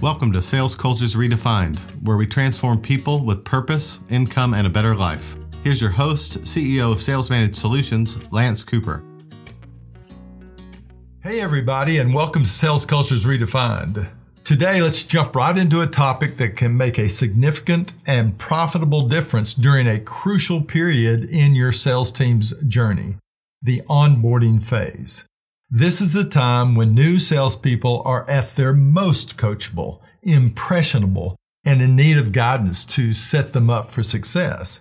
Welcome to Sales Cultures Redefined, where we transform people with purpose, income, and a better life. Here's your host, CEO of SalesManage Solutions, Lance Cooper. Hey, everybody, and welcome to Sales Cultures Redefined. Today, let's jump right into a topic that can make a significant and profitable difference during a crucial period in your sales team's journey the onboarding phase. This is the time when new salespeople are at their most coachable, impressionable, and in need of guidance to set them up for success.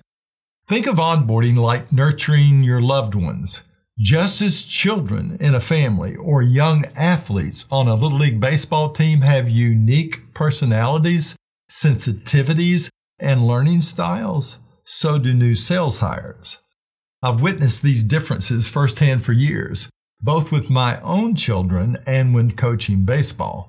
Think of onboarding like nurturing your loved ones. Just as children in a family or young athletes on a Little League baseball team have unique personalities, sensitivities, and learning styles, so do new sales hires. I've witnessed these differences firsthand for years both with my own children and when coaching baseball.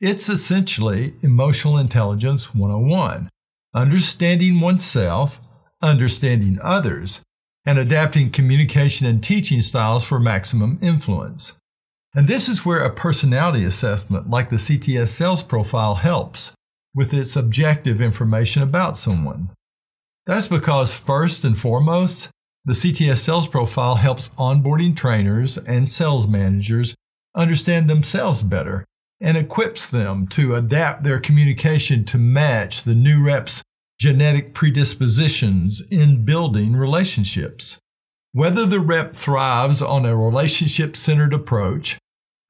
It's essentially emotional intelligence 101 understanding oneself, understanding others, and adapting communication and teaching styles for maximum influence. And this is where a personality assessment like the CTS sales profile helps with its objective information about someone. That's because, first and foremost, the CTS sales profile helps onboarding trainers and sales managers understand themselves better and equips them to adapt their communication to match the new rep's genetic predispositions in building relationships. Whether the rep thrives on a relationship centered approach,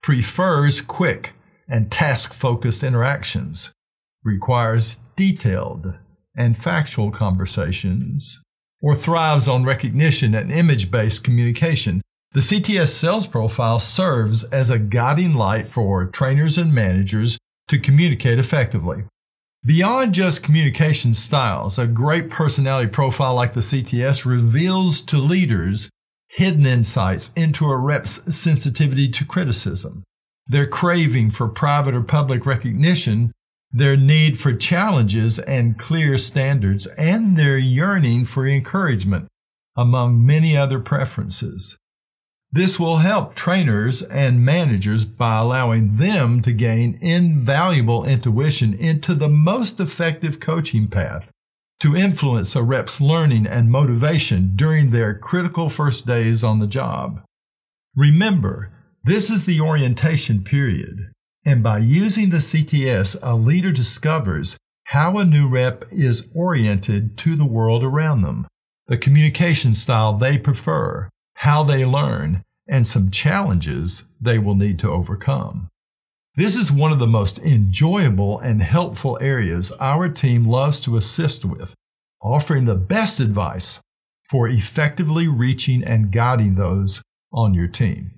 prefers quick and task focused interactions, requires detailed and factual conversations, or thrives on recognition and image based communication. The CTS sales profile serves as a guiding light for trainers and managers to communicate effectively. Beyond just communication styles, a great personality profile like the CTS reveals to leaders hidden insights into a rep's sensitivity to criticism, their craving for private or public recognition, their need for challenges and clear standards, and their yearning for encouragement, among many other preferences. This will help trainers and managers by allowing them to gain invaluable intuition into the most effective coaching path to influence a rep's learning and motivation during their critical first days on the job. Remember, this is the orientation period. And by using the CTS, a leader discovers how a new rep is oriented to the world around them, the communication style they prefer, how they learn, and some challenges they will need to overcome. This is one of the most enjoyable and helpful areas our team loves to assist with, offering the best advice for effectively reaching and guiding those on your team.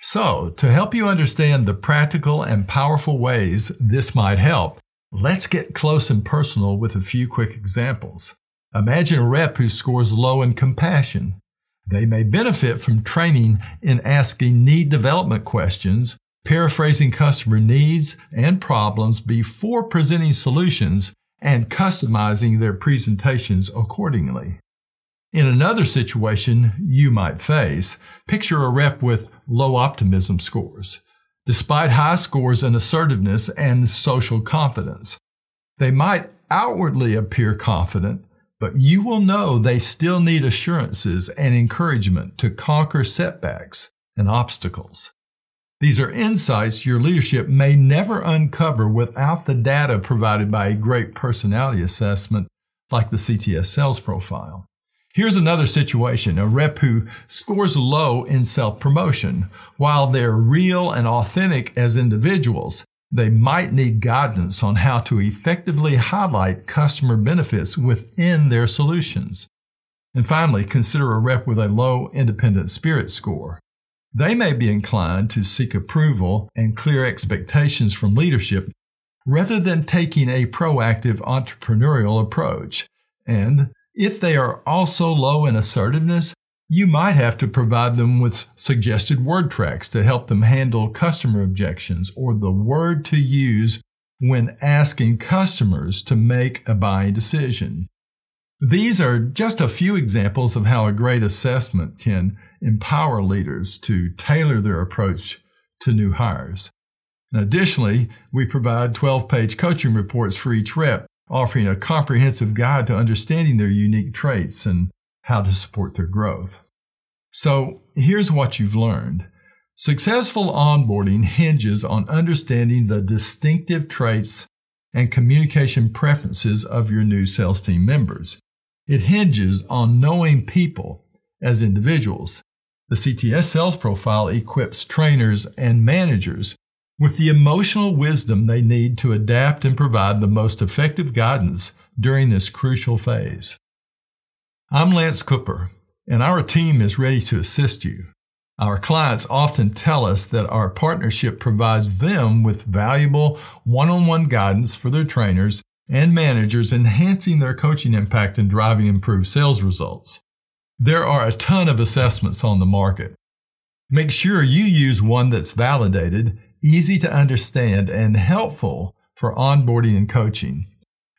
So, to help you understand the practical and powerful ways this might help, let's get close and personal with a few quick examples. Imagine a rep who scores low in compassion. They may benefit from training in asking need development questions, paraphrasing customer needs and problems before presenting solutions, and customizing their presentations accordingly. In another situation you might face, picture a rep with low optimism scores, despite high scores in assertiveness and social confidence. They might outwardly appear confident, but you will know they still need assurances and encouragement to conquer setbacks and obstacles. These are insights your leadership may never uncover without the data provided by a great personality assessment like the CTS sales profile. Here's another situation a rep who scores low in self promotion. While they're real and authentic as individuals, they might need guidance on how to effectively highlight customer benefits within their solutions. And finally, consider a rep with a low independent spirit score. They may be inclined to seek approval and clear expectations from leadership rather than taking a proactive entrepreneurial approach. And if they are also low in assertiveness, you might have to provide them with suggested word tracks to help them handle customer objections or the word to use when asking customers to make a buying decision. These are just a few examples of how a great assessment can empower leaders to tailor their approach to new hires. And additionally, we provide 12 page coaching reports for each rep, offering a comprehensive guide to understanding their unique traits and how to support their growth. So here's what you've learned. Successful onboarding hinges on understanding the distinctive traits and communication preferences of your new sales team members. It hinges on knowing people as individuals. The CTS sales profile equips trainers and managers with the emotional wisdom they need to adapt and provide the most effective guidance during this crucial phase. I'm Lance Cooper, and our team is ready to assist you. Our clients often tell us that our partnership provides them with valuable one on one guidance for their trainers and managers, enhancing their coaching impact and driving improved sales results. There are a ton of assessments on the market. Make sure you use one that's validated easy to understand, and helpful for onboarding and coaching.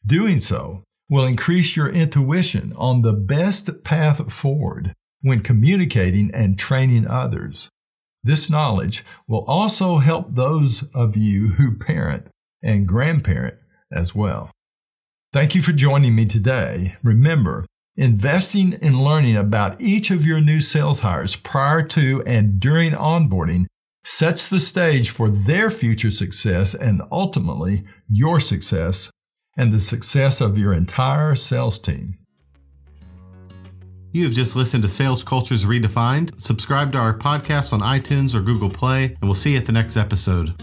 Doing so will increase your intuition on the best path forward when communicating and training others. This knowledge will also help those of you who parent and grandparent as well. Thank you for joining me today. Remember, investing in learning about each of your new sales hires prior to and during onboarding sets the stage for their future success and ultimately your success and the success of your entire sales team. You have just listened to Sales Cultures Redefined. Subscribe to our podcast on iTunes or Google Play, and we'll see you at the next episode.